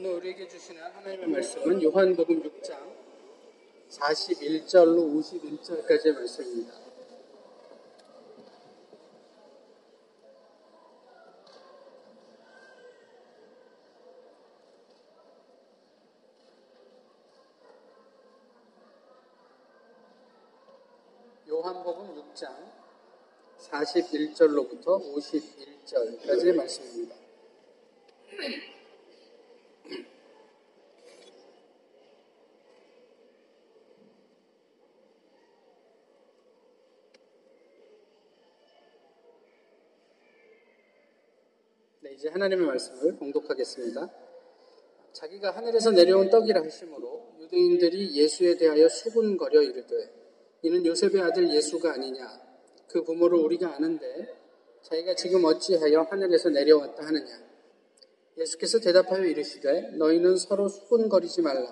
오늘 우리에게 주시는 하나님의 말씀은 요한복음 6장 41절로 51절까지의 말씀입니다. 요한복음 6장 41절로부터 51절까지의 말씀입니다. 이제 하나님의 말씀을 봉독하겠습니다. 자기가 하늘에서 내려온 떡이라 하심으로 유대인들이 예수에 대하여 수군거려 이르되 이는 요셉의 아들 예수가 아니냐? 그 부모를 우리가 아는데 자기가 지금 어찌하여 하늘에서 내려왔다 하느냐? 예수께서 대답하여 이르시되 너희는 서로 수군거리지 말라.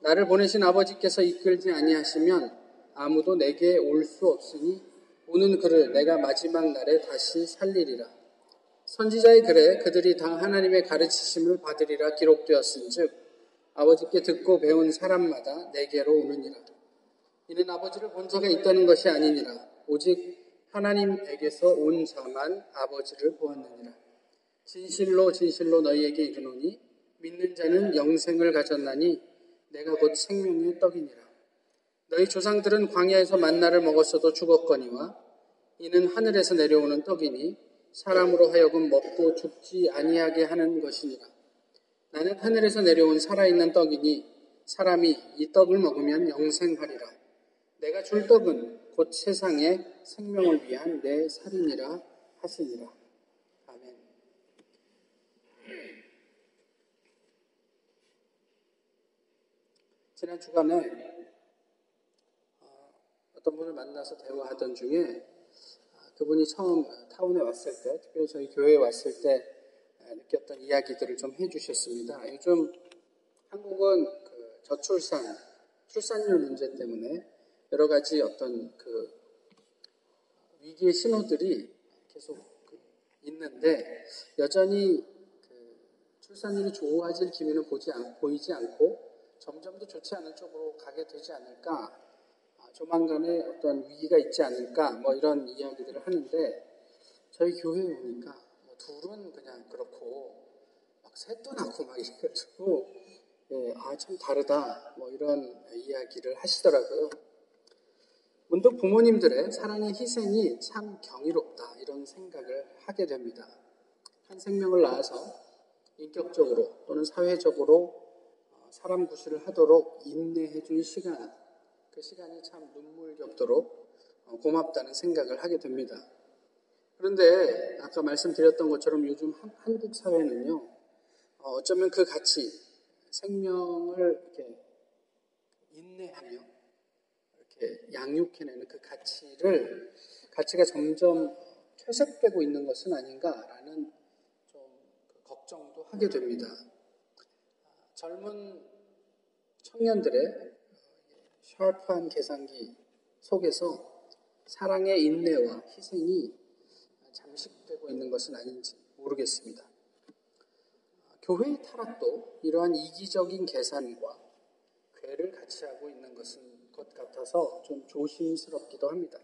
나를 보내신 아버지께서 이끌지 아니하시면 아무도 내게 올 수 없으니 오는 그를 내가 마지막 날에 다시 살리리라 선지자의 글에 그들이 다 하나님의 가르치심을 받으리라 기록되었은즉 아버지께 듣고 배운 사람마다 내게로 오느니라 이는 아버지를 본 자가 있다는 것이 아니니라 오직 하나님에게서 온 자만 아버지를 보았느니라. 진실로 진실로 너희에게 이르노니 믿는 자는 영생을 가졌나니 내가 곧 생명의 떡이니라. 너희 조상들은 광야에서 만나를 먹었어도 죽었거니와 이는 하늘에서 내려오는 떡이니 사람으로 하여금 먹고 죽지 아니하게 하는 것이니라. 나는 하늘에서 내려온 살아있는 떡이니 사람이 이 떡을 먹으면 영생하리라. 내가 줄 떡은 곧 세상의 생명을 위한 내 살인이라 하시니라. 아멘. 지난 주간에 어, 어떤 분을 만나서 대화하던 중에 아, 그분이 처음 타운에 왔을 때, 특별히 저희 교회에 왔을 때 느꼈던 이야기들을 좀 해주셨습니다. 요즘 한국은 그 저출산, 출산율 문제 때문에 여러 가지 어떤 그 위기의 신호들이 계속 그 있는데 여전히 그 출산율이 좋아질 기미는 보지 않, 보이지 않고 점점 더 좋지 않은 쪽으로 가게 되지 않을까 아, 조만간에 어떤 위기가 있지 않을까 뭐 이런 이야기들을 하는데 저희 교회에 오니까 뭐 둘은 그냥 그렇고 막 셋도 낳고 막 이래가지고 예, 아참 다르다 뭐 이런 이야기를 하시더라고요. 문득 부모님들의 사랑의 희생이 참 경이롭다 이런 생각을 하게 됩니다. 한 생명을 낳아서 인격적으로 또는 사회적으로 어, 사람 구실을 하도록 인내해 준 시간, 그 시간이 참 눈물겹도록 어, 고맙다는 생각을 하게 됩니다. 그런데 아까 말씀드렸던 것처럼 요즘 한국 사회는요, 어, 어쩌면 그 가치, 생명을 이렇게 인내하며 양육해내는 그 가치를 가치가 점점 퇴색되고 있는 것은 아닌가라는 좀그 걱정도 하게 됩니다. 젊은 청년들의 샤프한 계산기 속에서 사랑의 인내와 희생이 잠식되고 있는 것은 아닌지 모르겠습니다. 교회의 타락도 이러한 이기적인 계산과 괴를 같이 하고 있는 것은 것 같아서 좀 조심스럽기도 합니다.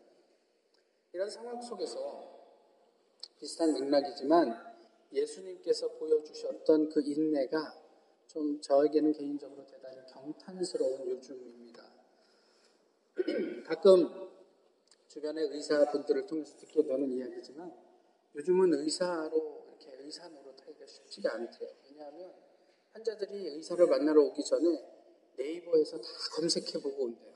이런 상황 속에서 비슷한 맥락이지만 예수님께서 보여주셨던 그 인내가 좀 저에게는 개인적으로 대단히 경탄스러운 요즘입니다. 가끔 주변의 의사분들을 통해서 듣게 되는 이야기지만 요즘은 의사로 이렇게 의사 노릇하기가 쉽지가 않대요. 왜냐하면 환자들이 의사를 만나러 오기 전에 네이버에서 다 검색해보고 온대요.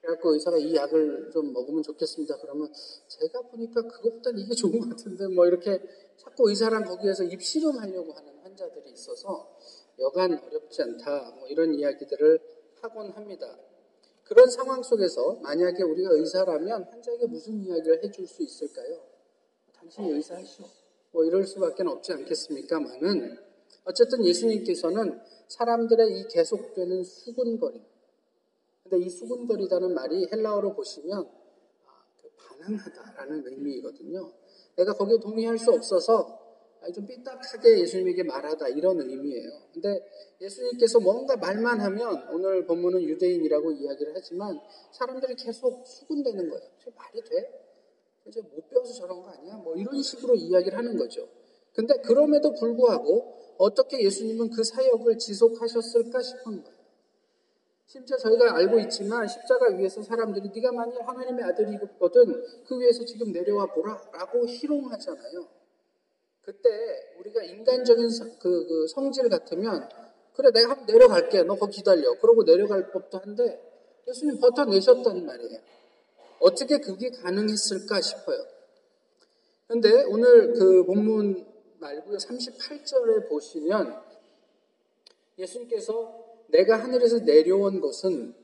그래갖고 의사가 이 약을 좀 먹으면 좋겠습니다. 그러면 제가 보니까 그것보단 이게 좋은 것 같은데 뭐 이렇게 자꾸 의사랑 거기에서 입실험하려고 하는 환자들이 있어서 여간 어렵지 않다. 뭐 이런 이야기들을 하곤 합니다. 그런 상황 속에서 만약에 우리가 의사라면 환자에게 무슨 이야기를 해줄 수 있을까요? 당신이 의사하시오. 뭐 이럴 수밖에 없지 않겠습니까만은 어쨌든 예수님께서는 사람들의 이 계속되는 수군거림, 근데 이 수군거리다는 말이 헬라어로 보시면 아, 그 반항하다라는 의미이거든요. 내가 거기에 동의할 수 없어서 좀 삐딱하게 예수님에게 말하다 이런 의미예요. 근데 예수님께서 뭔가 말만 하면 오늘 본문은 유대인이라고 이야기를 하지만 사람들이 계속 수군대는 거예요. 저 말이 돼? 이제 못 배워서 저런 거 아니야? 뭐 이런 식으로 이야기를 하는 거죠. 근데 그럼에도 불구하고 어떻게 예수님은 그 사역을 지속하셨을까 싶은 거예요. 심지어 저희가 알고 있지만 십자가 위에서 사람들이 네가 만일 하나님의 아들이거든 그 위에서 지금 내려와 보라라고 희롱하잖아요. 그때 우리가 인간적인 그, 그 성질 같으면 그래 내가 한번 내려갈게 너 거기 기다려 그러고 내려갈 법도 한데 예수님 버텨내셨단 말이에요. 어떻게 그게 가능했을까 싶어요. 근데 오늘 그 본문 말고요 38절에 보시면 예수님께서 내가 하늘에서 내려온 것은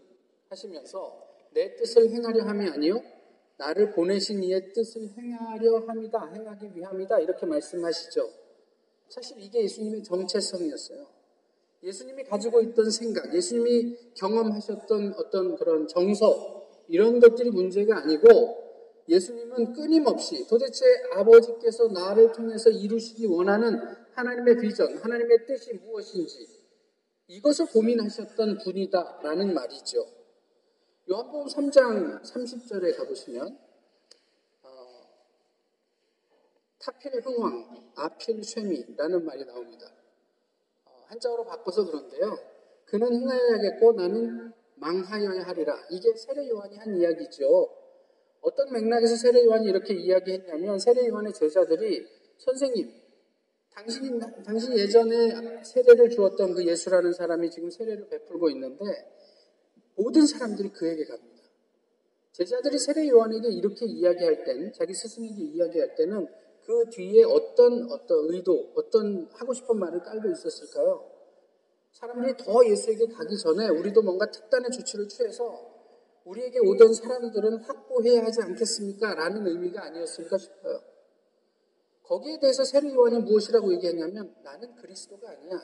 하시면서 내 뜻을 행하려 함이 아니요 나를 보내신 이의 뜻을 행하려 함이다 행하기 위함이다 이렇게 말씀하시죠. 사실 이게 예수님의 정체성이었어요. 예수님이 가지고 있던 생각, 예수님이 경험하셨던 어떤 그런 정서 이런 것들이 문제가 아니고 예수님은 끊임없이 도대체 아버지께서 나를 통해서 이루시기 원하는 하나님의 비전, 하나님의 뜻이 무엇인지 이것을 고민하셨던 분이다라는 말이죠. 요한복음 3장 30절에 가보시면 어, 타필 흥왕, 아필 쇠미라는 말이 나옵니다. 어, 한자어로 바꿔서 그런데요. 그는 흥하여야겠고 나는 망하여야 하리라. 이게 세례 요한이 한 이야기죠. 어떤 맥락에서 세례 요한이 이렇게 이야기했냐면 세례 요한의 제자들이 선생님 당신, 당신 예전에 세례를 주었던 그 예수라는 사람이 지금 세례를 베풀고 있는데 모든 사람들이 그에게 갑니다. 제자들이 세례 요한에게 이렇게 이야기할 땐, 자기 스승에게 이야기할 때는 그 뒤에 어떤 어떤 의도, 어떤 하고 싶은 말을 깔고 있었을까요? 사람들이 더 예수에게 가기 전에 우리도 뭔가 특단의 조치를 취해서 우리에게 오던 사람들은 확보해야 하지 않겠습니까? 라는 의미가 아니었을까 싶어요. 거기에 대해서 세례 요한이 무엇이라고 얘기했냐면 나는 그리스도가 아니야.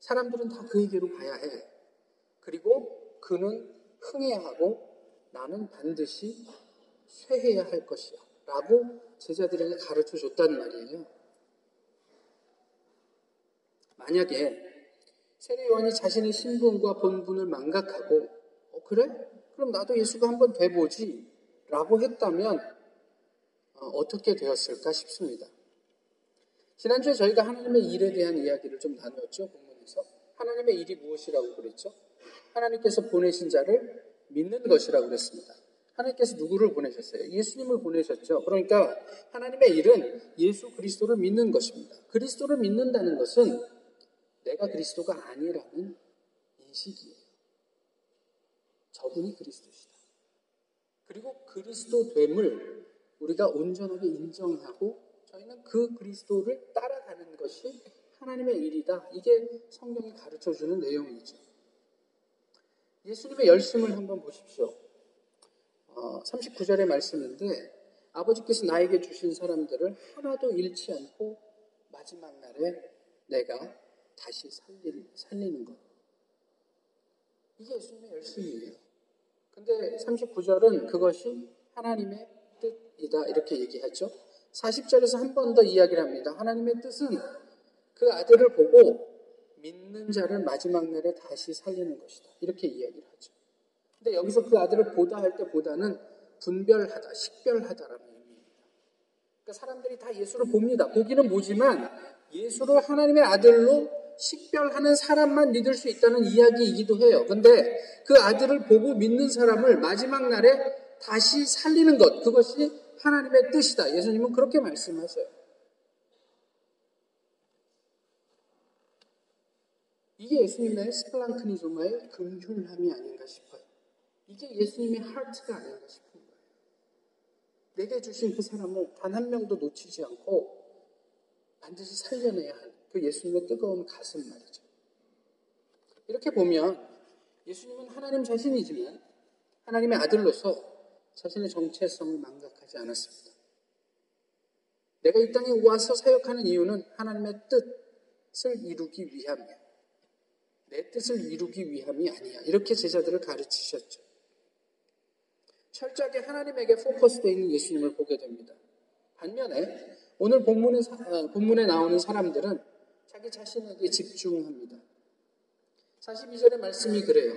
사람들은 다 그에게로 가야 해. 그리고 그는 흥해야 하고 나는 반드시 쇠해야 할 것이야. 라고 제자들에게 가르쳐 줬단 말이에요. 만약에 세례 요한이 자신의 신분과 본분을 망각하고 어, 그래? 그럼 나도 예수가 한번 돼보지 라고 했다면 어, 어떻게 되었을까 싶습니다. 지난주에 저희가 하나님의 일에 대한 이야기를 좀 나누었죠, 본문에서. 하나님의 일이 무엇이라고 그랬죠? 하나님께서 보내신 자를 믿는 것이라고 그랬습니다. 하나님께서 누구를 보내셨어요? 예수님을 보내셨죠. 그러니까 하나님의 일은 예수 그리스도를 믿는 것입니다. 그리스도를 믿는다는 것은 내가 그리스도가 아니라는 인식이에요. 저분이 그리스도시다. 그리고 그리스도 됨을 우리가 온전하게 인정하고 저희는 그 그리스도를 따라가는 것이 하나님의 일이다. 이게 성경이 가르쳐 주는 내용이죠. 예수님의 열심을 한번 보십시오. 어, 39절의 말씀인데 아버지께서 나에게 주신 사람들을 하나도 잃지 않고 마지막 날에 내가 다시 살리, 살리는 것. 이게 예수님의 열심이에요. 근데 39절은 그것이 하나님의 뜻이다. 이렇게 얘기하죠. 40절에서 한 번 더 이야기를 합니다. 하나님의 뜻은 그 아들을 보고 믿는 자를 마지막 날에 다시 살리는 것이다. 이렇게 이야기를 하죠. 근데 여기서 그 아들을 보다 할 때 보다는 분별하다, 식별하다라는 의미입니다. 그러니까 사람들이 다 예수를 봅니다. 보기는 보지만 예수를 하나님의 아들로 식별하는 사람만 믿을 수 있다는 이야기이기도 해요. 근데 그 아들을 보고 믿는 사람을 마지막 날에 다시 살리는 것, 그것이 하나님의 뜻이다. 예수님은 그렇게 말씀하셔요. 이게 예수님의 스플랑크니즘의 긍휼함이 아닌가 싶어요. 이게 예수님의 하트가 아닌가 싶은 거예요. 내게 주신 그 사람을 단 한 명도 놓치지 않고 반드시 살려내야 하는 그 예수님의 뜨거운 가슴 말이죠. 이렇게 보면 예수님은 하나님 자신이지만 하나님의 아들로서 자신의 정체성을 망각하지 않았습니다. 내가 이 땅에 와서 사역하는 이유는 하나님의 뜻을 이루기 위함이야. 내 뜻을 이루기 위함이 아니야. 이렇게 제자들을 가르치셨죠. 철저하게 하나님에게 포커스되어 있는 예수님을 보게 됩니다. 반면에 오늘 본문에, 어, 본문에 나오는 사람들은 자기 자신에게 집중합니다. 42절의 말씀이 그래요.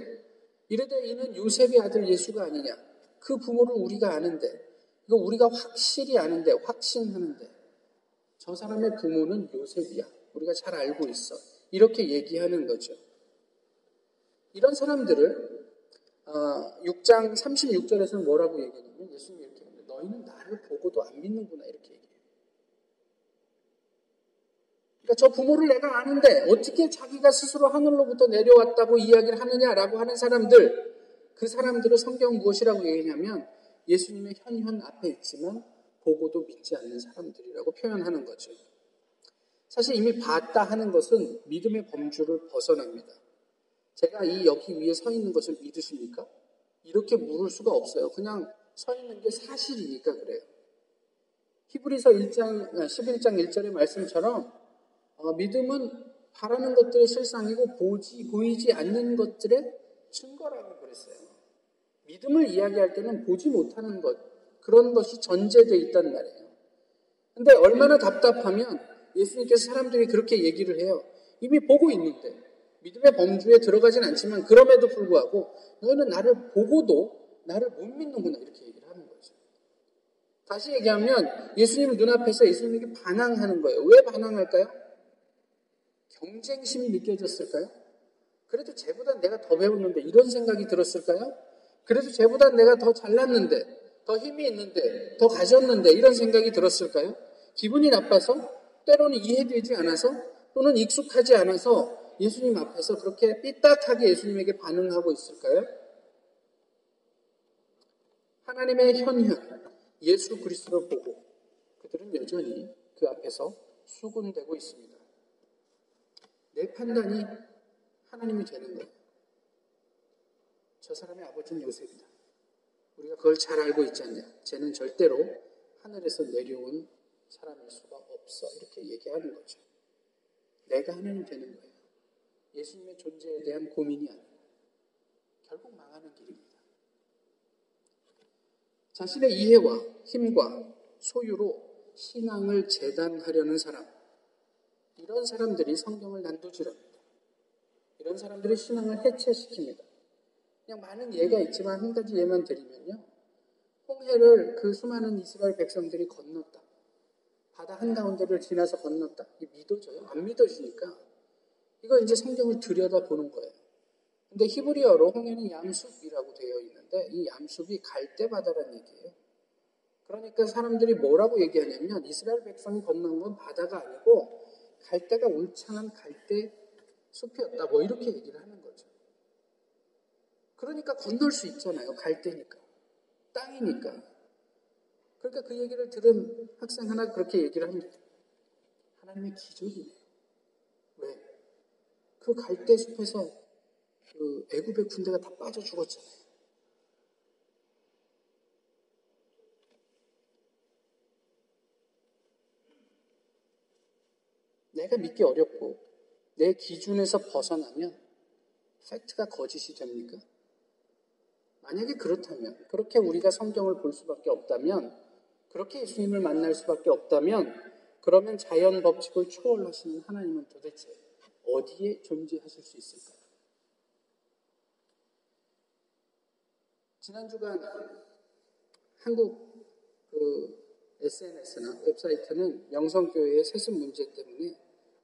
이르되 이는 요셉의 아들 예수가 아니냐. 그 부모를 우리가 아는데, 이거 우리가 확실히 아는데, 확신하는데, 저 사람의 부모는 요셉이야. 우리가 잘 알고 있어. 이렇게 얘기하는 거죠. 이런 사람들을 6장 어, 36절에서는 뭐라고 얘기하냐면 예수님이 이렇게 합니다. 너희는 나를 보고도 안 믿는구나 이렇게 얘기해요. 그러니까 저 부모를 내가 아는데 어떻게 자기가 스스로 하늘로부터 내려왔다고 이야기를 하느냐라고 하는 사람들 그 사람들을 성경 무엇이라고 얘기하냐면 예수님의 현현 앞에 있지만 보고도 믿지 않는 사람들이라고 표현하는 거죠. 사실 이미 봤다 하는 것은 믿음의 범주를 벗어납니다. 제가 이 여기 위에 서 있는 것을 믿으십니까? 이렇게 물을 수가 없어요. 그냥 서 있는 게 사실이니까 그래요. 히브리서 1장, 11장 1절의 말씀처럼 어, 믿음은 바라는 것들의 실상이고 보지, 보이지 않는 것들의 증거라고 그랬어요. 믿음을 이야기할 때는 보지 못하는 것, 그런 것이 전제되어 있단 말이에요. 근데 얼마나 답답하면 예수님께서 사람들이 그렇게 얘기를 해요. 이미 보고 있는데, 믿음의 범주에 들어가진 않지만 그럼에도 불구하고 너희는 나를 보고도 나를 못 믿는구나 이렇게 얘기를 하는 거죠. 다시 얘기하면 예수님 눈앞에서 예수님에게 반항하는 거예요. 왜 반항할까요? 경쟁심이 느껴졌을까요? 그래도 쟤보다 내가 더 배웠는데 이런 생각이 들었을까요? 그래도 쟤보다 내가 더 잘났는데 더 힘이 있는데 더 가졌는데 이런 생각이 들었을까요? 기분이 나빠서 때로는 이해되지 않아서 또는 익숙하지 않아서 예수님 앞에서 그렇게 삐딱하게 예수님에게 반응하고 있을까요? 하나님의 현현, 예수 그리스도를 보고 그들은 여전히 그 앞에서 수군되고 있습니다. 내 판단이 하나님이 되는 거예요. 저 사람의 아버지는 요셉이다. 우리가 그걸 잘 알고 있지 않냐. 쟤는 절대로 하늘에서 내려온 사람일 수가 없어. 이렇게 얘기하는 거죠. 내가 하나님 되는 거예요. 예수님의 존재에 대한 고민이 아니라 결국 망하는 길입니다. 자신의 이해와 힘과 소유로 신앙을 재단하려는 사람, 이런 사람들이 성경을 난도질합니다. 이런 사람들이 신앙을 해체시킵니다. 그냥 많은 예가 있지만 한 가지 예만 드리면요. 홍해를 그 수많은 이스라엘 백성들이 건넜다. 바다 한가운데를 지나서 건넜다. 이 믿어져요? 안 믿어지니까 이거 이제 성경을 들여다 보는 거예요. 근데 히브리어로 홍해는 양숲이라고 되어 있는데 이 양숲이 갈대 바다라는 얘기예요. 그러니까 사람들이 뭐라고 얘기하냐면 이스라엘 백성이 건넌 건 바다가 아니고 갈대가 울창한 갈대 숲이었다. 뭐 이렇게 얘기를 하는 거죠. 그러니까 건널 수 있잖아요. 갈대니까. 땅이니까. 그러니까 그 얘기를 들은 학생 하나 그렇게 얘기를 합니다. 하나님의 기적이네. 그 갈대 숲에서 그 애굽의 군대가 다 빠져 죽었잖아요. 내가 믿기 어렵고 내 기준에서 벗어나면 팩트가 거짓이 됩니까? 만약에 그렇다면, 그렇게 우리가 성경을 볼 수밖에 없다면, 그렇게 예수님을 만날 수밖에 없다면, 그러면 자연 법칙을 초월하시는 하나님은 도대체 어디에 존재하실 수 있을까요? 지난 주간 한국 그 SNS나 웹사이트는 영성교회의 세습 문제 때문에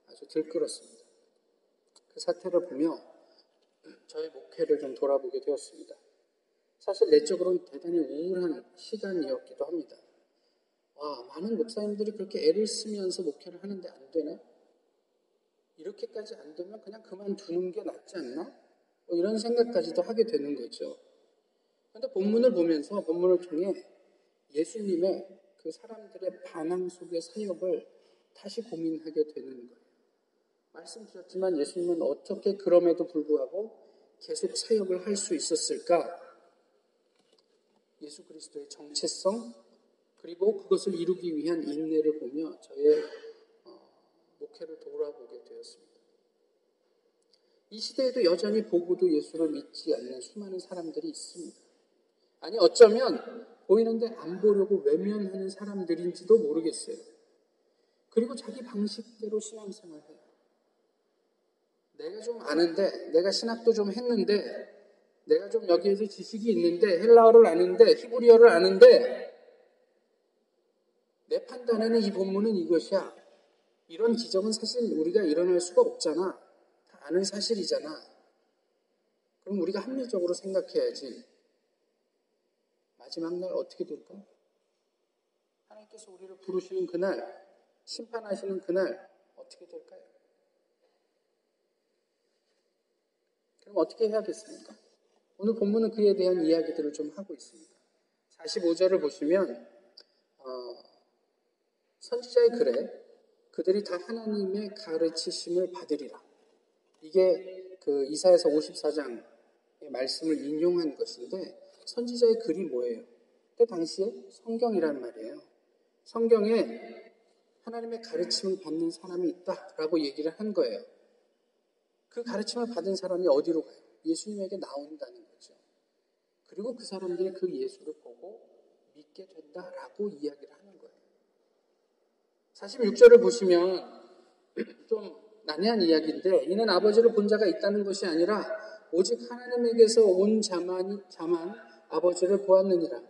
아주 들끓었습니다. 그 사태를 보며 저의 목회를 좀 돌아보게 되었습니다. 사실 내적으로는 대단히 우울한 시간이었기도 합니다. 와, 많은 목사님들이 그렇게 애를 쓰면서 목회를 하는데 안 되나? 이렇게까지 안 되면 그냥 그만두는 게 낫지 않나? 뭐 이런 생각까지도 하게 되는 거죠. 그런데 본문을 보면서 본문을 통해 예수님의 그 사람들의 반항 속의 사역을 다시 고민하게 되는 거예요. 말씀드렸지만 예수님은 어떻게 그럼에도 불구하고 계속 사역을 할 수 있었을까? 예수 그리스도의 정체성 그리고 그것을 이루기 위한 인내를 보며 저의 목회를 돌아보게 되었습니다. 이 시대에도 여전히 보고도 예수를 믿지 않는 수많은 사람들이 있습니다. 아니, 어쩌면 보이는데 안 보려고 외면하는 사람들인지도 모르겠어요. 그리고 자기 방식대로 신앙생활 해요. 내가 좀 아는데, 내가 신학도 좀 했는데, 내가 좀 여기에서 지식이 있는데, 헬라어를 아는데, 히브리어를 아는데, 내 판단에는 이 본문은 이것이야. 이런 기적은 사실 우리가 일어날 수가 없잖아. 다 아는 사실이잖아. 그럼 우리가 합리적으로 생각해야지. 마지막 날 어떻게 될까? 하나님께서 우리를 부르시는 그날, 심판하시는 그날 어떻게 될까요? 그럼 어떻게 해야겠습니까? 오늘 본문은 그에 대한 이야기들을 좀 하고 있습니다. 45절을 보시면 어, 선지자의 글에 그들이 다 하나님의 가르치심을 받으리라. 이게 그 이사에서 54장의 말씀을 인용한 것인데 선지자의 글이 뭐예요? 그때 당시에 성경이라는 말이에요. 성경에 하나님의 가르침을 받는 사람이 있다라고 얘기를 한 거예요. 그 가르침을 받은 사람이 어디로 가요? 예수님에게 나온다는 거죠. 그리고 그 사람들이 그 예수를 보고 믿게 된다라고 이야기를. 46절을 보시면 좀 난해한 이야기인데 이는 아버지를 본 자가 있다는 것이 아니라 오직 하나님에게서 온 자만, 자만 아버지를 보았느니라.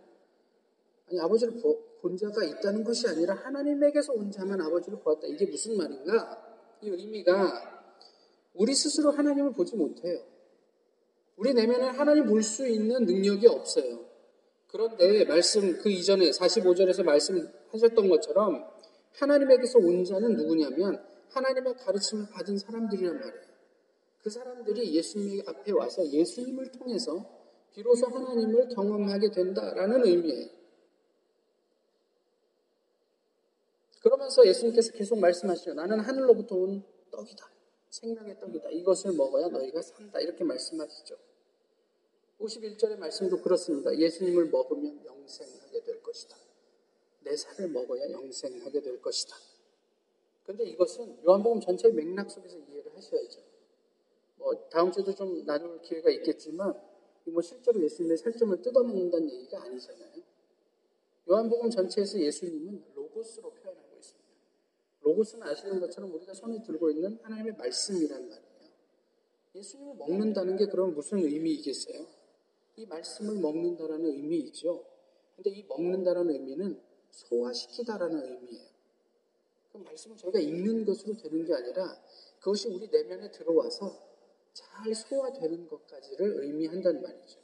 아니 아버지를 보, 본 자가 있다는 것이 아니라 하나님에게서 온 자만 아버지를 보았다. 이게 무슨 말인가? 이 의미가 우리 스스로 하나님을 보지 못해요. 우리 내면에 하나님 볼 수 있는 능력이 없어요. 그런데 말씀 그 이전에 45절에서 말씀하셨던 것처럼 하나님에게서 온 자는 누구냐면 하나님의 가르침을 받은 사람들이란 말이에요. 그 사람들이 예수님 앞에 와서 예수님을 통해서 비로소 하나님을 경험하게 된다라는 의미예요. 그러면서 예수님께서 계속 말씀하시죠. 나는 하늘로부터 온 떡이다. 생명의 떡이다. 이것을 먹어야 너희가 산다. 이렇게 말씀하시죠. 51절의 말씀도 그렇습니다. 예수님을 먹으면 영생하게 될 것이다. 내 살을 먹어야 영생하게 될 것이다. 그런데 이것은 요한복음 전체의 맥락 속에서 이해를 하셔야죠. 뭐 다음 주도 좀 나눌 기회가 있겠지만 뭐 실제로 예수님의 살점을 뜯어먹는다는 얘기가 아니잖아요. 요한복음 전체에서 예수님은 로고스로 표현하고 있습니다. 로고스는 아시는 것처럼 우리가 손에 들고 있는 하나님의 말씀이란 말이에요. 예수님을 먹는다는 게 그럼 무슨 의미이겠어요? 이 말씀을 먹는다라는 의미이죠. 근데 이 먹는다라는 의미는 소화시키다라는 의미예요. 그 말씀을 저희가 읽는 것으로 되는 게 아니라 그것이 우리 내면에 들어와서 잘 소화되는 것까지를 의미한단 말이죠.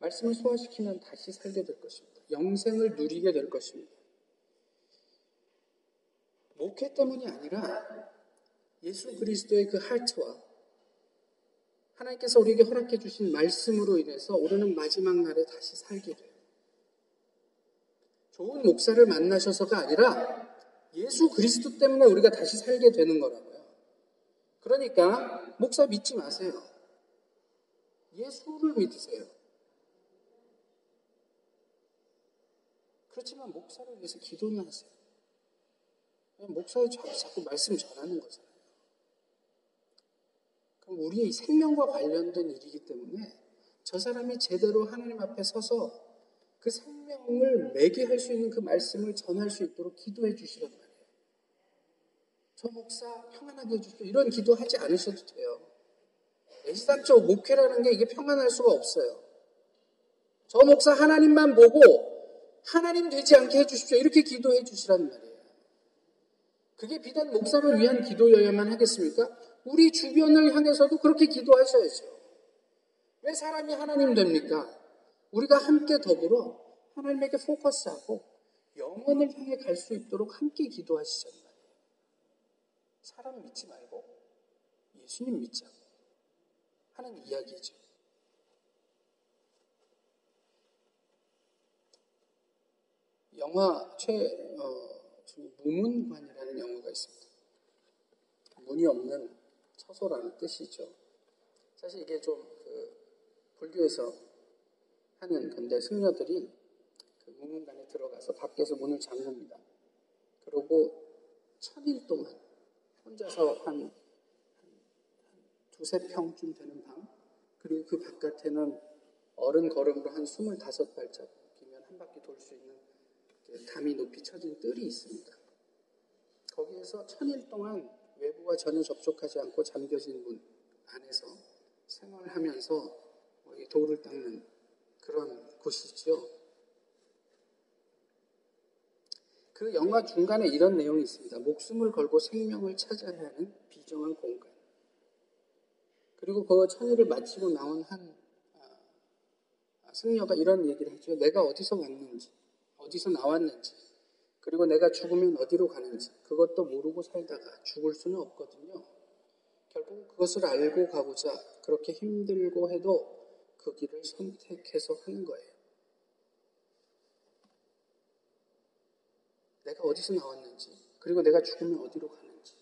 말씀을 소화시키면 다시 살게 될 것입니다. 영생을 누리게 될 것입니다. 목회 때문이 아니라 예수 그리스도의 그 하트와 하나님께서 우리에게 허락해 주신 말씀으로 인해서 오르는 마지막 날에 다시 살게 돼요. 좋은 목사를 만나셔서가 아니라 예수 그리스도 때문에 우리가 다시 살게 되는 거라고요. 그러니까 목사 믿지 마세요. 예수를 믿으세요. 그렇지만 목사를 위해서 기도는 하세요. 목사의 자꾸, 말씀 전하는. 그럼 우리의 생명과 관련된 일이기 때문에 저 사람이 제대로 하나님 앞에 서서 그 생명을 매게 할 수 있는 그 말씀을 전할 수 있도록 기도해 주시란 말이에요. 저 목사 평안하게 해주십시오. 이런 기도 하지 않으셔도 돼요. 애시당초 목회라는 게 이게 평안할 수가 없어요. 저 목사 하나님만 보고 하나님 되지 않게 해주십시오. 이렇게 기도해 주시란 말이에요. 그게 비단 목사를 위한 기도여야만 하겠습니까? 우리 주변을 향해서도 그렇게 기도하셔야죠. 왜 사람이 하나님 됩니까? 우리가 함께 더불어 하나님에게 포커스하고 영원을 향해 갈 수 있도록 함께 기도하시잖아요. 사람 믿지 말고 예수님 믿자 하는 이야기죠. 영화 최 어, 무문관이라는 영화가 있습니다. 문이 없는 처소라는 뜻이죠. 사실 이게 좀 그 불교에서 하는 건데 승려들이 그 무문관에 들어가서 밖에서 문을 잠굽니다. 그리고 천일 동안 혼자서 한, 한 두세 평쯤 되는 방, 그리고 그 바깥에는 어른 걸음으로 한 25발짝이면 한 바퀴 돌 수 있는 담이 높이 쳐진 뜰이 있습니다. 거기에서 천일 동안 외부와 전혀 접촉하지 않고 잠겨진 문 안에서 생활하면서 돌을 닦는 그런 곳이죠. 그 영화 중간에 이런 내용이 있습니다. 목숨을 걸고 생명을 찾아야 하는 비정한 공간. 그리고 그 천일을 마치고 나온 한 아, 승려가 이런 얘기를 하죠. 내가 어디서 왔는지, 어디서 나왔는지, 그리고 내가 죽으면 어디로 가는지, 그것도 모르고 살다가 죽을 수는 없거든요. 결국 그것을 알고 가고자 그렇게 힘들고 해도 그 길을 선택해서 하는 거예요. 내가 어디서 나왔는지, 그리고 내가 죽으면 어디로 가는지,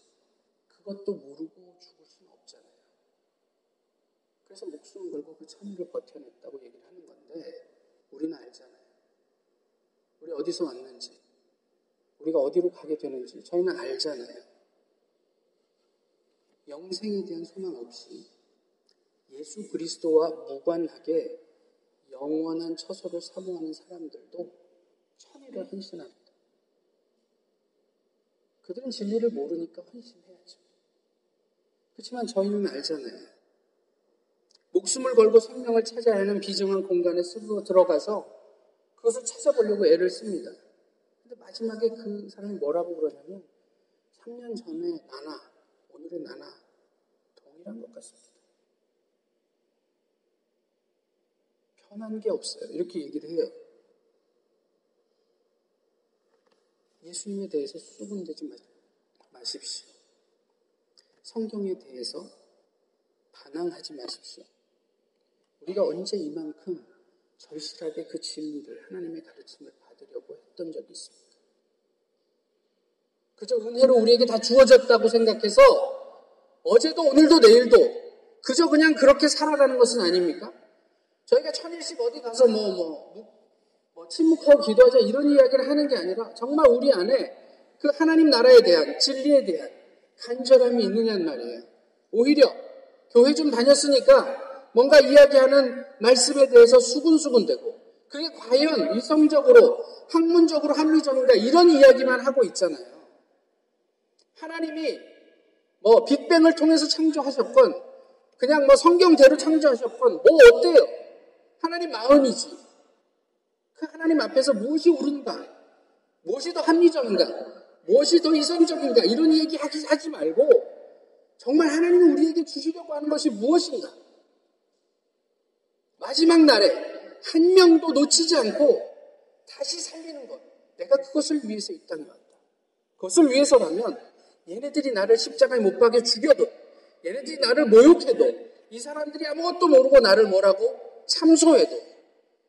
그것도 모르고 죽을 수는 없잖아요. 그래서 목숨 걸고 그 천일을 버텨냈다고 얘기를 하는 건데, 우리는 알잖아요. 우리 어디서 왔는지, 우리가 어디로 가게 되는지, 저희는 알잖아요. 영생에 대한 소망 없이 예수 그리스도와 무관하게 영원한 처소를 사모하는 사람들도 천일을 헌신합니다. 그들은 진리를 모르니까 헌신해야죠. 그렇지만 저희는 알잖아요. 목숨을 걸고 생명을 찾아야 하는 비정한 공간에 스스로 들어가서 그것을 찾아보려고 애를 씁니다. 근데 마지막에 그 사람이 뭐라고 그러냐면 3년 전에 나나 오늘의 나나 동일한 것 같습니다. 편한 게 없어요. 이렇게 얘기를 해요. 예수님에 대해서 수군되지 마십시오. 성경에 대해서 반항하지 마십시오. 우리가 언제 이만큼 절실하게 그 진리를 하나님의 가르침을 받 으려고 했던 적이 있습니까? 그저 은혜로 우리에게 다 주어졌다고 생각해서 어제도 오늘도 내일도 그저 그냥 그렇게 살아가는 것은 아닙니까? 저희가 천일씩 어디 가서 뭐, 뭐, 뭐 침묵하고 기도하자 이런 이야기를 하는 게 아니라 정말 우리 안에 그 하나님 나라에 대한 진리에 대한 간절함이 있느냐는 말이에요. 오히려 교회 좀 다녔으니까 뭔가 이야기하는 말씀에 대해서 수군수군되고 그게 과연 이성적으로 학문적으로 합리적인가 이런 이야기만 하고 있잖아요. 하나님이 뭐 빅뱅을 통해서 창조하셨건 그냥 뭐 성경대로 창조하셨건 뭐 어때요? 하나님 마음이지. 그 하나님 앞에서 무엇이 옳은가? 무엇이 더 합리적인가? 무엇이 더 이성적인가? 이런 얘기 하지, 하지 말고 정말 하나님이 우리에게 주시려고 하는 것이 무엇인가? 마지막 날에 한 명도 놓치지 않고 다시 살리는 것. 내가 그것을 위해서 이 땅에 왔다. 그것을 위해서라면 얘네들이 나를 십자가에 못 박여 죽여도 얘네들이 나를 모욕해도 이 사람들이 아무것도 모르고 나를 뭐라고 참소해도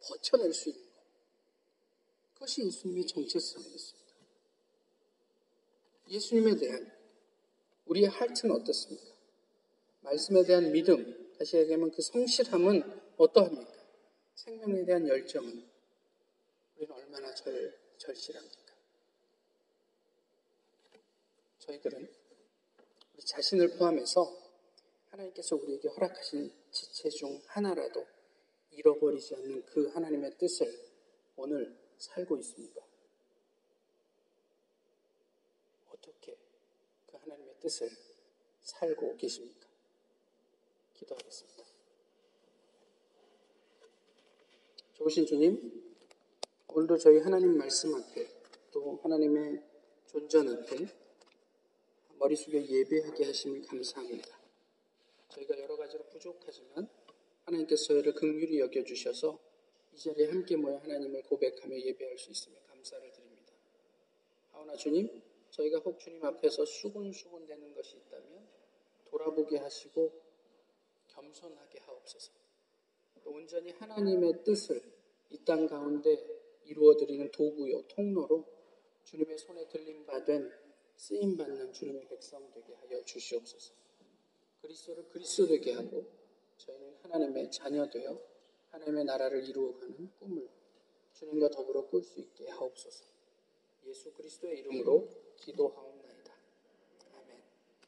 버텨낼 수 있는 것. 그것이 예수님의 정체성이었습니다. 예수님에 대한 우리의 할트는 어떻습니까? 말씀에 대한 믿음, 다시 얘기하면 그 성실함은 어떠합니까? 생명에 대한 열정은 우리는 얼마나 절, 절실합니까? 저희들은 우리 자신을 포함해서 하나님께서 우리에게 허락하신 지체 중 하나라도 잃어버리지 않는 그 하나님의 뜻을 오늘 살고 있습니까? 어떻게 그 하나님의 뜻을 살고 계십니까? 기도하겠습니다. 좋으신 주님, 오늘도 저희 하나님 말씀 앞에 또 하나님의 존전 앞에 머릿속에 예배하게 하심을 감사합니다. 저희가 여러 가지로 부족하지만 하나님께서 저희를 극률히 여겨주셔서 이 자리에 함께 모여 하나님을 고백하며 예배할 수 있으며 감사를 드립니다. 하오나 주님, 저희가 혹 주님 앞에서 수군수군 되는 것이 있다면 돌아보게 하시고 겸손하게 하옵소서. 또 온전히 하나님의 뜻을 이 땅 가운데 이루어드리는 도구요, 통로로 주님의 손에 들림 받은 쓰임 받는 주님의 백성 되게 하여 주시옵소서. 그리스도를 그리스도 되게 하고 저희는 하나님의 자녀 되어 하나님의 나라를 이루어가는 꿈을 주님과 더불어 꿀 수 있게 하옵소서. 예수 그리스도의 이름으로 기도하옵나다.